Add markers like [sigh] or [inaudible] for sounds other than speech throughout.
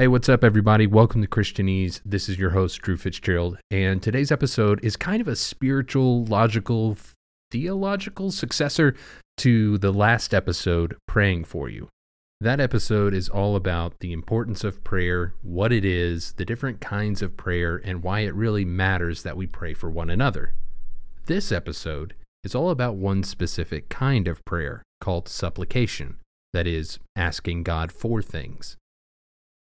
Hey, what's up, everybody? Welcome to Christianese. This is your host, Drew Fitzgerald, and today's episode is kind of a spiritual, logical, theological successor to the last episode, Praying for You. That episode is all about the importance of prayer, what it is, the different kinds of prayer, and why it really matters that we pray for one another. This episode is all about one specific kind of prayer called supplication, that is, asking God for things.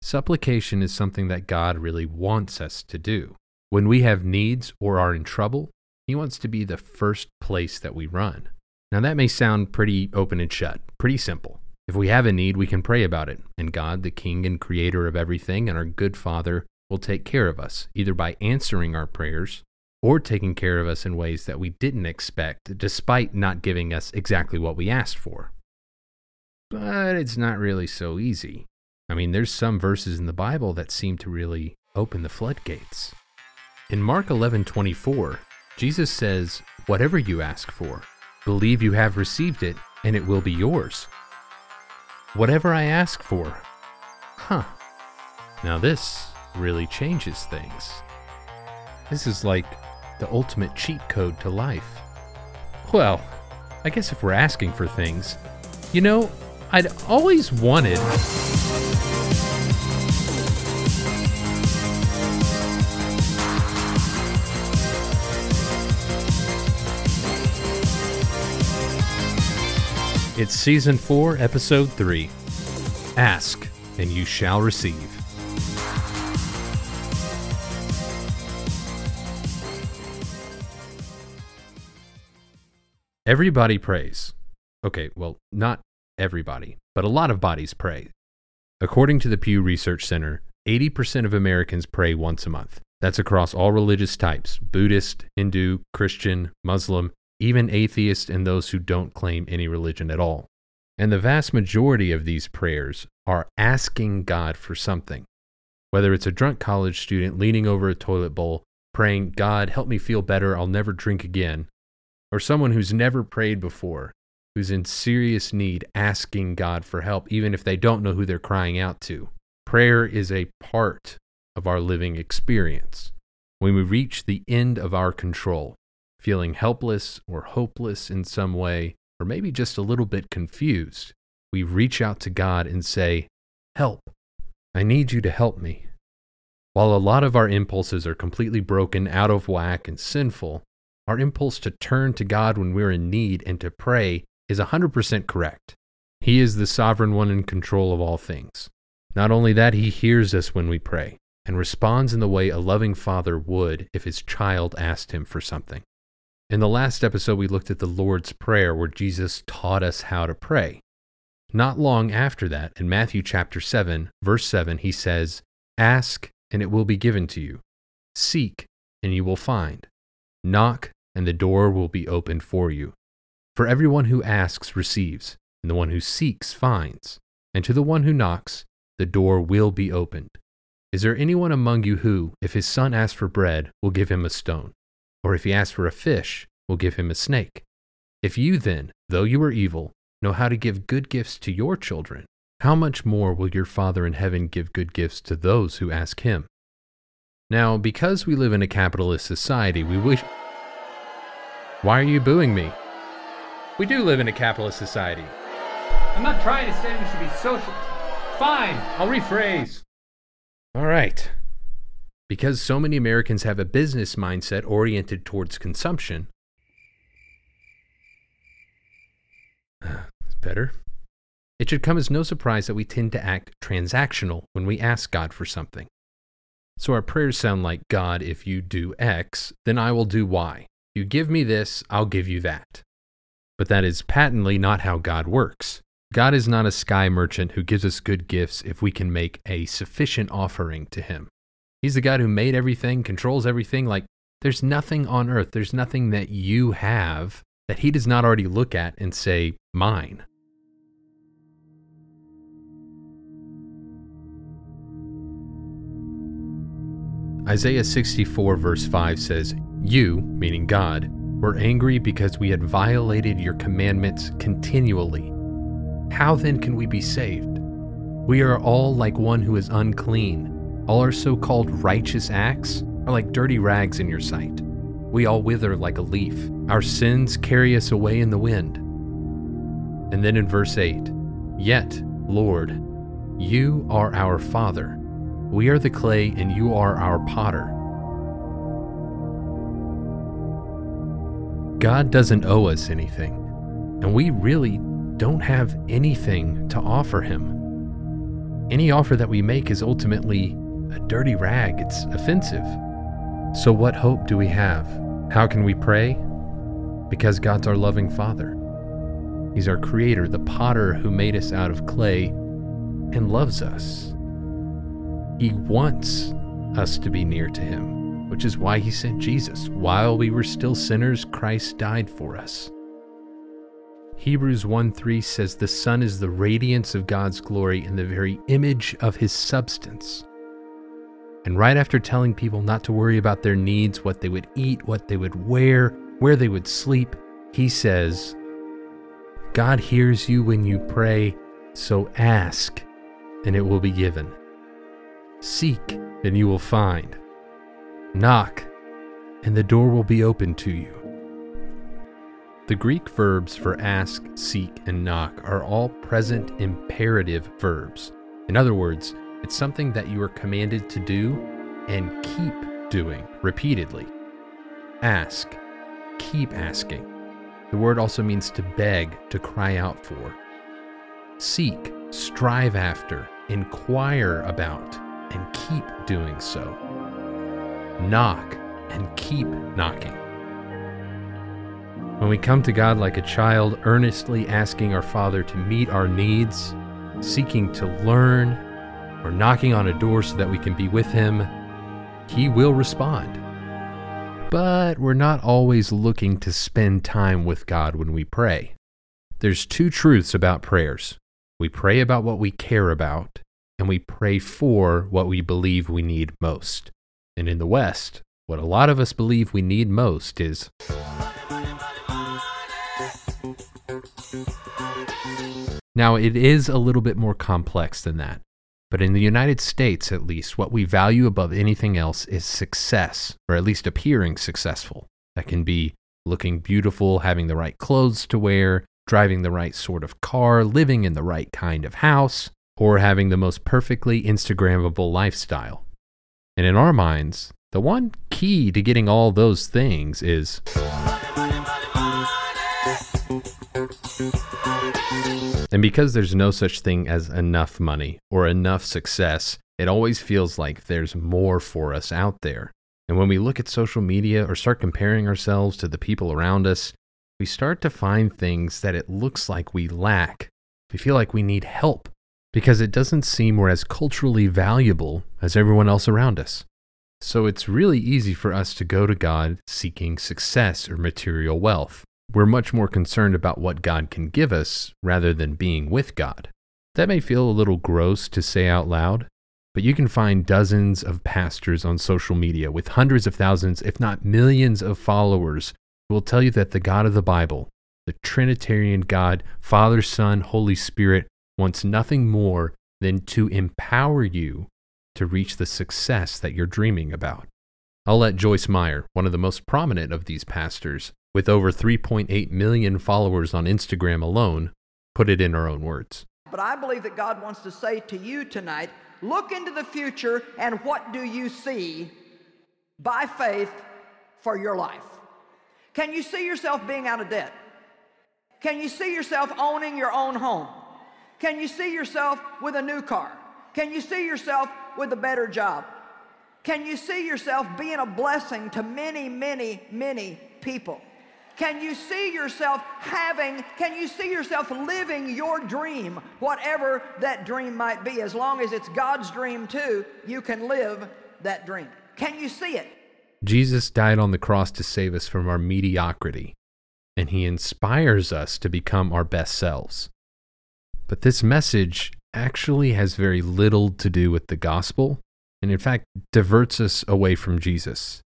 Supplication is something that God really wants us to do. When we have needs or are in trouble, He wants to be the first place that we run. Now, that may sound pretty open and shut, pretty simple. If we have a need, we can pray about it, and God, the King and Creator of everything, and our good Father, will take care of us, either by answering our prayers or taking care of us in ways that we didn't expect, despite not giving us exactly what we asked for. But it's not really so easy. I mean, there's some verses in the Bible that seem to really open the floodgates. In Mark 11:24, Jesus says, "Whatever you ask for, believe you have received it, and it will be yours." Whatever I ask for. Huh. Now this really changes things. This is like the ultimate cheat code to life. Well, I guess if we're asking for things, you know, I'd always wanted It's season 4, episode 3. Ask, and you shall receive. Everybody prays. Okay, well, not everybody, but a lot of bodies pray. According to the Pew Research Center, 80% of Americans pray once a month. That's across all religious types Buddhist, Hindu, Christian, Muslim, even atheists and those who don't claim any religion at all. And the vast majority of these prayers are asking God for something. Whether it's a drunk college student leaning over a toilet bowl, praying, God, help me feel better, I'll never drink again, or someone who's never prayed before, who's in serious need, asking God for help, even if they don't know who they're crying out to. Prayer is a part of our living experience. When we reach the end of our control, feeling helpless or hopeless in some way, or maybe just a little bit confused, we reach out to God and say, Help, I need you to help me. While a lot of our impulses are completely broken, out of whack, and sinful, our impulse to turn to God when we're in need and to pray is 100% correct. He is the sovereign one in control of all things. Not only that, He hears us when we pray and responds in the way a loving father would if his child asked him for something. In the last episode, we looked at the Lord's Prayer, where Jesus taught us how to pray. Not long after that, in Matthew chapter 7, verse 7, he says, Ask, and it will be given to you. Seek, and you will find. Knock, and the door will be opened for you. For everyone who asks receives, and the one who seeks finds, and to the one who knocks, the door will be opened. Is there anyone among you who, if his son asks for bread, will give him a stone? Or if he asks for a fish, will give him a snake. If you then, though you are evil, know how to give good gifts to your children, how much more will your Father in heaven give good gifts to those who ask him? Now, because we live in a capitalist society, we wish. Why are you booing me? We do live in a capitalist society. I'm not trying to say we should be social. Fine, I'll rephrase. All right. Because so many Americans have a business mindset oriented towards consumption. [sighs] Better. It should come as no surprise that we tend to act transactional when we ask God for something. So our prayers sound like God, if you do X, then I will do Y. You give me this, I'll give you that. But that is patently not how God works. God is not a sky merchant who gives us good gifts if we can make a sufficient offering to Him. He's the God who made everything, controls everything. Like, There's nothing on earth, there's nothing that you have that He does not already look at and say, mine. Isaiah 64, verse 5 says, You, meaning God, were angry because we had violated your commandments continually. How then can we be saved? We are all like one who is unclean. All our so called righteous acts are like dirty rags in your sight. We all wither like a leaf. Our sins carry us away in the wind. And then in verse 8, Yet, Lord, you are our Father. We are the clay and you are our potter. God doesn't owe us anything, and we really don't have anything to offer Him. Any offer that we make is ultimately a dirty rag, it's offensive. So, what hope do we have? How can we pray? Because God's our loving Father. He's our Creator, the potter who made us out of clay and loves us. He wants us to be near to Him, which is why He sent Jesus. While we were still sinners, Christ died for us. Hebrews 1 3 says, The Son is the radiance of God's glory and the very image of His substance. And right after telling people not to worry about their needs, what they would eat, what they would wear, where they would sleep, He says, God hears you when you pray, so ask, and it will be given. Seek, and you will find. Knock, and the door will be open to you. The Greek verbs for ask, seek, and knock are all present imperative verbs. In other words, it's something that you are commanded to do and keep doing repeatedly. Ask, keep asking. The word also means to beg, to cry out for. Seek, strive after, inquire about and keep doing so. Knock and keep knocking. When we come to God like a child, earnestly asking our Father to meet our needs, seeking to learn, or knocking on a door so that we can be with Him, He will respond. But we're not always looking to spend time with God when we pray. There's two truths about prayers we pray about what we care about, and we pray for what we believe we need most. And in the West, what a lot of us believe we need most is. Now, it is a little bit more complex than that. But in the United States, at least, what we value above anything else is success, or at least appearing successful. That can be looking beautiful, having the right clothes to wear, driving the right sort of car, living in the right kind of house, or having the most perfectly Instagrammable lifestyle. And in our minds, the one key to getting all those things is. And because there's no such thing as enough money or enough success, it always feels like there's more for us out there. And when we look at social media or start comparing ourselves to the people around us, we start to find things that it looks like we lack. We feel like we need help because it doesn't seem we're as culturally valuable as everyone else around us. So it's really easy for us to go to God seeking success or material wealth. We're much more concerned about what God can give us rather than being with God. That may feel a little gross to say out loud, but you can find dozens of pastors on social media with hundreds of thousands, if not millions of followers who will tell you that the God of the Bible, the Trinitarian God, Father, Son, Holy Spirit, wants nothing more than to empower you to reach the success that you're dreaming about. I'll let Joyce Meyer, one of the most prominent of these pastors, with over 3.8 million followers on Instagram alone, put it in her own words. But I believe that God wants to say to you tonight look into the future and what do you see by faith for your life? Can you see yourself being out of debt? Can you see yourself owning your own home? Can you see yourself with a new car? Can you see yourself with a better job? Can you see yourself being a blessing to many, many, many people? Can you see yourself having, can you see yourself living your dream, whatever that dream might be? As long as it's God's dream too, you can live that dream. Can you see it? Jesus died on the cross to save us from our mediocrity, and he inspires us to become our best selves. But this message actually has very little to do with the gospel, and in fact diverts us away from Jesus.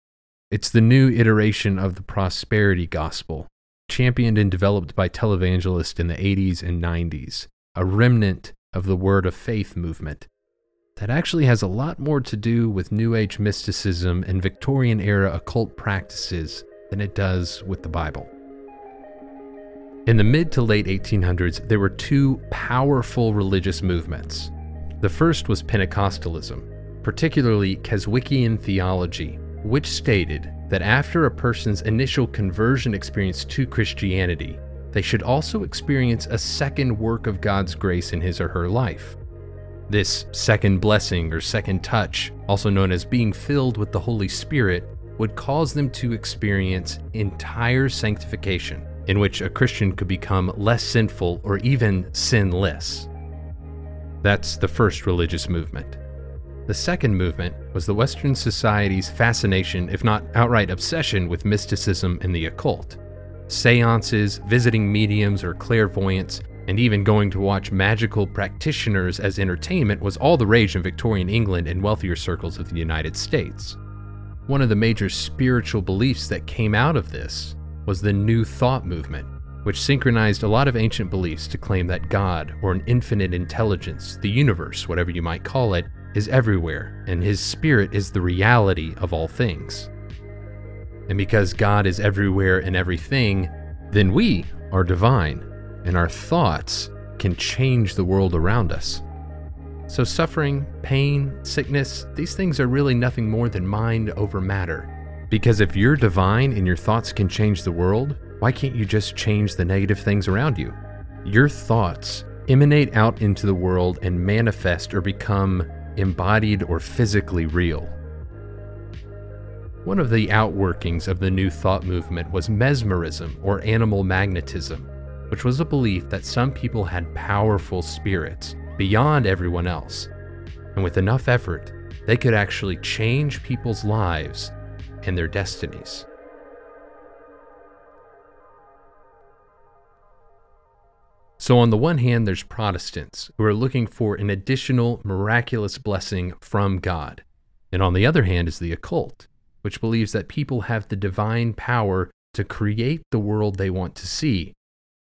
It's the new iteration of the prosperity gospel, championed and developed by televangelists in the 80s and 90s, a remnant of the Word of Faith movement that actually has a lot more to do with New Age mysticism and Victorian era occult practices than it does with the Bible. In the mid to late 1800s, there were two powerful religious movements. The first was Pentecostalism, particularly Keswickian theology, which stated that after a person's initial conversion experience to Christianity, they should also experience a second work of God's grace in his or her life. This second blessing or second touch, also known as being filled with the Holy Spirit, would cause them to experience entire sanctification, in which a Christian could become less sinful or even sinless. That's the first religious movement. The second movement was the Western society's fascination, if not outright obsession, with mysticism and the occult. Seances, visiting mediums or clairvoyants, and even going to watch magical practitioners as entertainment was all the rage in Victorian England and wealthier circles of the United States. One of the major spiritual beliefs that came out of this was the New Thought movement, which synchronized a lot of ancient beliefs to claim that God, or an infinite intelligence, the universe, whatever you might call it, is everywhere, and His Spirit is the reality of all things. And because God is everywhere and everything, then we are divine and our thoughts can change the world around us. So, suffering, pain, sickness, these things are really nothing more than mind over matter. Because if you're divine and your thoughts can change the world, why can't you just change the negative things around you? Your thoughts emanate out into the world and manifest or become embodied or physically real. One of the outworkings of the New Thought movement was mesmerism or animal magnetism which was a belief that some people had powerful spirits beyond everyone else, and with enough effort, they could actually change people's lives and their destinies. So, on the one hand, there's Protestants who are looking for an additional miraculous blessing from God. And on the other hand is the occult, which believes that people have the divine power to create the world they want to see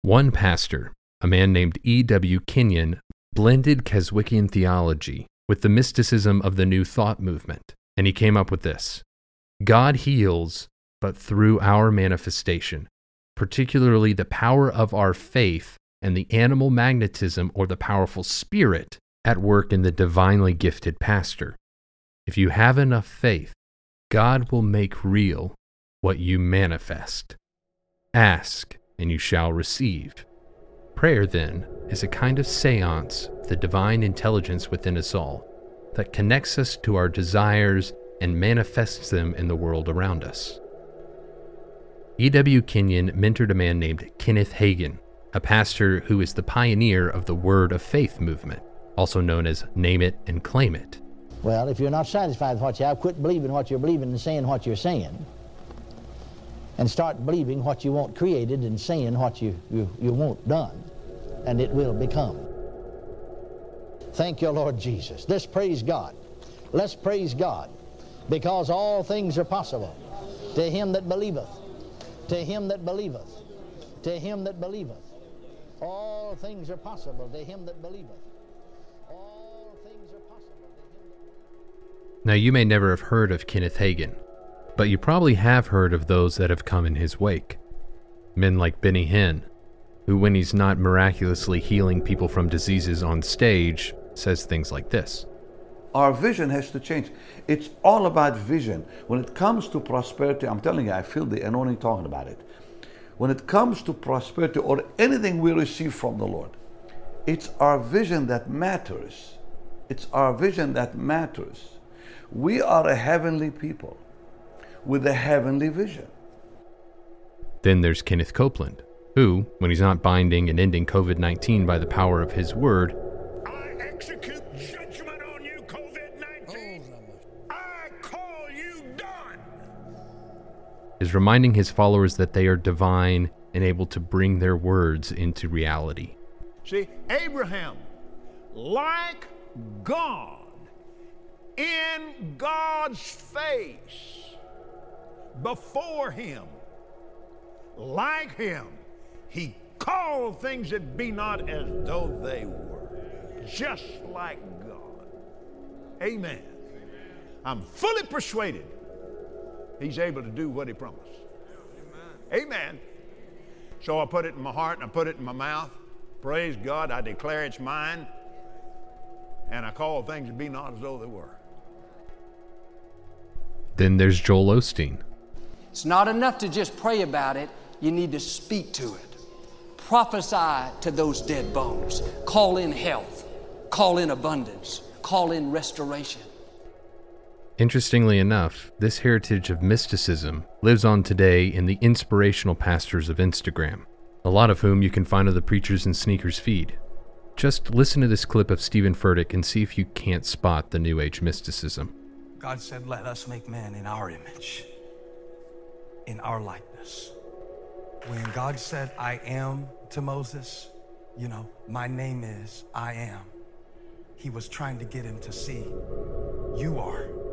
one pastor, a man named E.W. Kenyon, blended Keswickian theology with the mysticism of the New Thought movement, and he came up with this God heals, but through our manifestation, particularly the power of our faith and the animal magnetism or the powerful spirit at work in the divinely gifted pastor. If you have enough faith, God will make real what you manifest. Ask, and you shall receive. Prayer, then, is a kind of seance the divine intelligence within us all that connects us to our desires and manifests them in the world around us. E.W. Kenyon mentored a man named Kenneth Hagin, a pastor who is the pioneer of the Word of Faith movement, also known as Name It and Claim It. Well, if you're not satisfied with what you have, quit believing what you're believing and saying what you're saying and start believing what you want created and saying what you, you, you want done, and it will become. Thank you, Lord Jesus. Let's praise God. Let's praise God because all things are possible to him that believeth, to him that believeth, to him that believeth. All things are possible to him that believeth. All things are possible Now, you may never have heard of Kenneth Hagin but you probably have heard of those that have come in his wake. Men like Benny Hinn, who, when he's not miraculously healing people from diseases on stage, says things like this Our vision has to change. It's all about vision. When it comes to prosperity, I'm telling you, I feel the anointing talking about it. When it comes to prosperity or anything we receive from the Lord, it's our vision that matters. It's our vision that matters. We are a heavenly people with a heavenly vision. Then there's Kenneth Copeland, who, when he's not binding and ending COVID 19 by the power of his word, I execute is reminding his followers that they are divine and able to bring their words into reality. See, Abraham, like God, in God's face, before him, like him, he called things that be not as though they were, just like God. Amen. I'm fully persuaded he's able to do what he promised. Amen. Amen. So I put it in my heart and I put it in my mouth. Praise God, I declare it's mine. And I call things to be not as though they were. Then there's Joel Osteen. It's not enough to just pray about it, you need to speak to it. Prophesy to those dead bones. Call in health, call in abundance, call in restoration. Interestingly enough, this heritage of mysticism lives on today in the inspirational pastors of Instagram, a lot of whom you can find on the Preachers and Sneakers feed. Just listen to this clip of Steven Furtick and see if you can't spot the New Age mysticism. God said, Let us make man in our image, in our likeness. When God said, I am to Moses, you know, my name is I am, he was trying to get him to see, you are.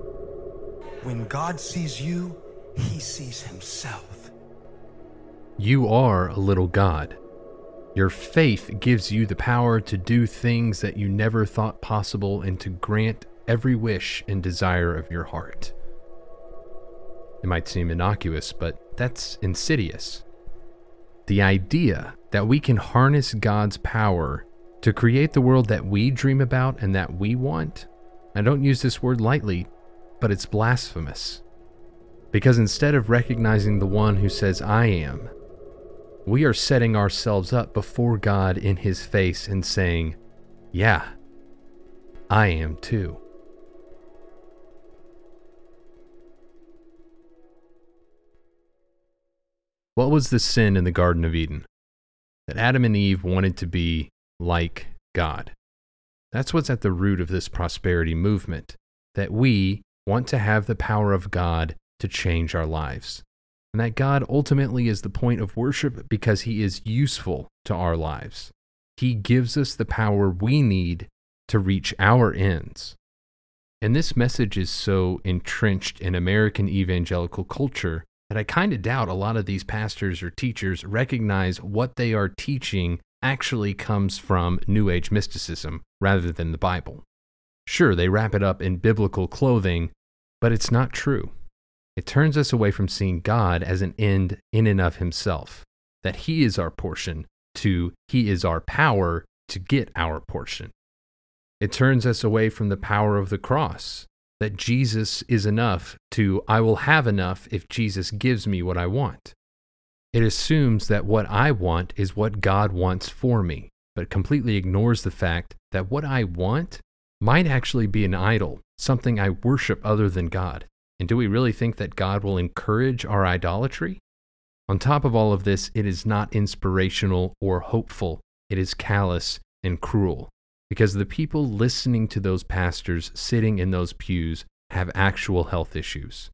When God sees you, he sees himself. You are a little God. Your faith gives you the power to do things that you never thought possible and to grant every wish and desire of your heart. It might seem innocuous, but that's insidious. The idea that we can harness God's power to create the world that we dream about and that we want, I don't use this word lightly, but it's blasphemous. Because instead of recognizing the one who says, I am, we are setting ourselves up before God in His face and saying, Yeah, I am too. What was the sin in the Garden of Eden? That Adam and Eve wanted to be like God. That's what's at the root of this prosperity movement. That we, want to have the power of God to change our lives. And that God ultimately is the point of worship because He is useful to our lives. He gives us the power we need to reach our ends. And this message is so entrenched in American evangelical culture that I kind of doubt a lot of these pastors or teachers recognize what they are teaching actually comes from New Age mysticism rather than the Bible. Sure, they wrap it up in biblical clothing, but it's not true. It turns us away from seeing God as an end in and of himself, that he is our portion, to he is our power to get our portion. It turns us away from the power of the cross, that Jesus is enough to I will have enough if Jesus gives me what I want. It assumes that what I want is what God wants for me, but completely ignores the fact that what I want might actually be an idol, something I worship other than God. And do we really think that God will encourage our idolatry? On top of all of this, it is not inspirational or hopeful. It is callous and cruel because the people listening to those pastors sitting in those pews have actual health issues,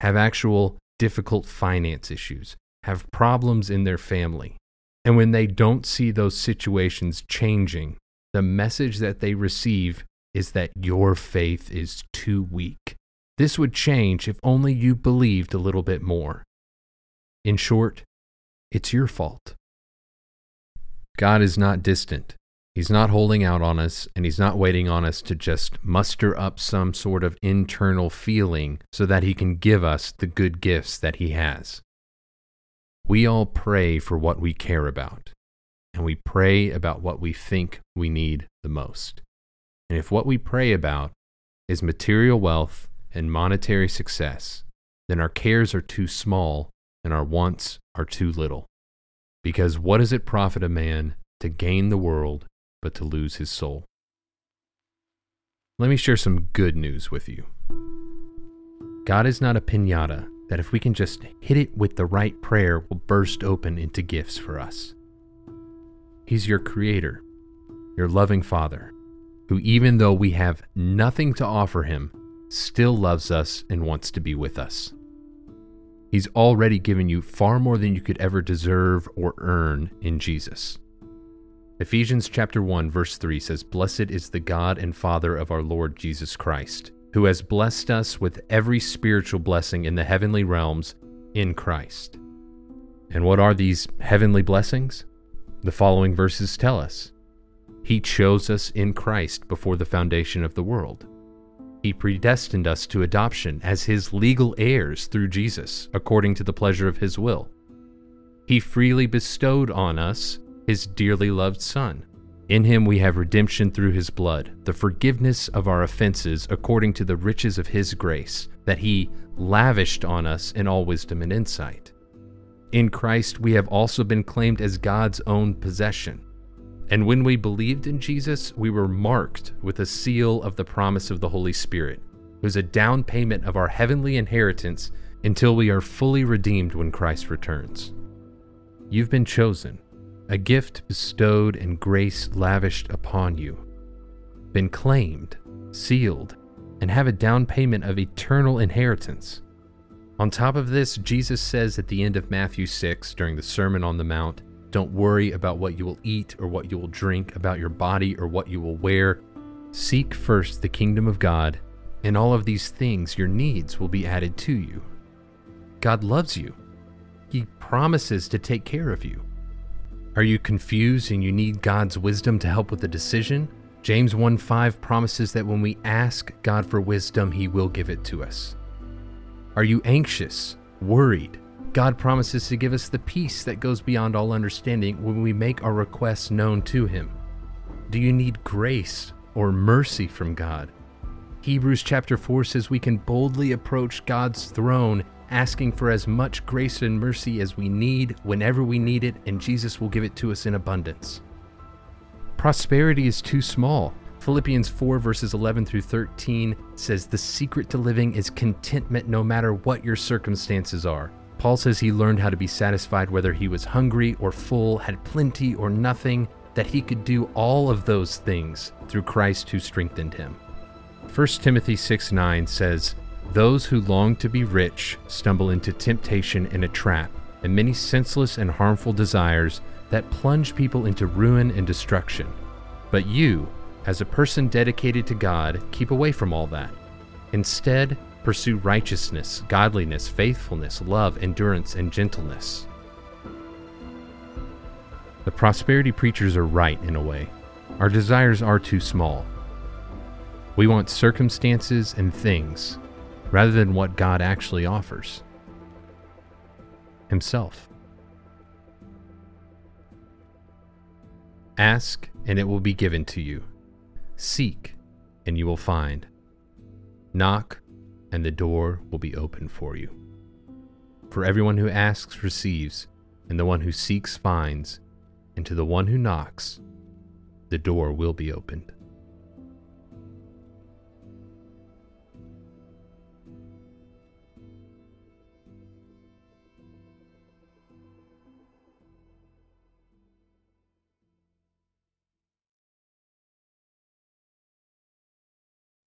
have actual difficult finance issues, have problems in their family. And when they don't see those situations changing, the message that they receive is that your faith is too weak. This would change if only you believed a little bit more. In short, it's your fault. God is not distant. He's not holding out on us, and He's not waiting on us to just muster up some sort of internal feeling so that He can give us the good gifts that He has. We all pray for what we care about, and we pray about what we think we need the most. And if what we pray about is material wealth and monetary success, then our cares are too small and our wants are too little. Because what does it profit a man to gain the world but to lose his soul? Let me share some good news with you. God is not a pinata that if we can just hit it with the right prayer will burst open into gifts for us. He's your creator, your loving father, who, even though we have nothing to offer him, still loves us and wants to be with us. He's already given you far more than you could ever deserve or earn in Jesus. Ephesians chapter 1 verse 3 says, "Blessed is the God and Father of our Lord Jesus Christ, who has blessed us with every spiritual blessing in the heavenly realms in Christ." And what are these heavenly blessings? The following verses tell us. He chose us in Christ before the foundation of the world. He predestined us to adoption as his legal heirs through Jesus, according to the pleasure of his will. He freely bestowed on us his dearly loved Son. In him we have redemption through his blood, the forgiveness of our offenses according to the riches of his grace, that he lavished on us in all wisdom and insight. In Christ we have also been claimed as God's own possession. And when we believed in Jesus, we were marked with a seal of the promise of the Holy Spirit, who's a down payment of our heavenly inheritance until we are fully redeemed when Christ returns. You've been chosen a gift bestowed and grace lavished upon you, been claimed, sealed, and have a down payment of eternal inheritance. On top of this, Jesus says at the end of Matthew 6 during the Sermon on the Mount, Don't worry about what you will eat or what you will drink, about your body or what you will wear. Seek first the kingdom of God, and all of these things, your needs, will be added to you. God loves you, He promises to take care of you. Are you confused and you need God's wisdom to help with the decision? James 1 5 promises that when we ask God for wisdom, He will give it to us. Are you anxious, worried? God promises to give us the peace that goes beyond all understanding when we make our requests known to Him. Do you need grace or mercy from God? Hebrews chapter 4 says we can boldly approach God's throne asking for as much grace and mercy as we need whenever we need it, and Jesus will give it to us in abundance. Prosperity is too small. Philippians 4, verses 11 through 13 says, The secret to living is contentment no matter what your circumstances are. Paul says he learned how to be satisfied whether he was hungry or full, had plenty or nothing, that he could do all of those things through Christ who strengthened him. 1 Timothy 6 9 says, those who long to be rich stumble into temptation and a trap, and many senseless and harmful desires that plunge people into ruin and destruction. But you, as a person dedicated to God, keep away from all that. Instead, pursue righteousness, godliness, faithfulness, love, endurance, and gentleness. The prosperity preachers are right in a way. Our desires are too small. We want circumstances and things rather than what God actually offers Himself. Ask, and it will be given to you. Seek, and you will find. Knock, and the door will be open for you. For everyone who asks receives, and the one who seeks finds, and to the one who knocks, the door will be opened.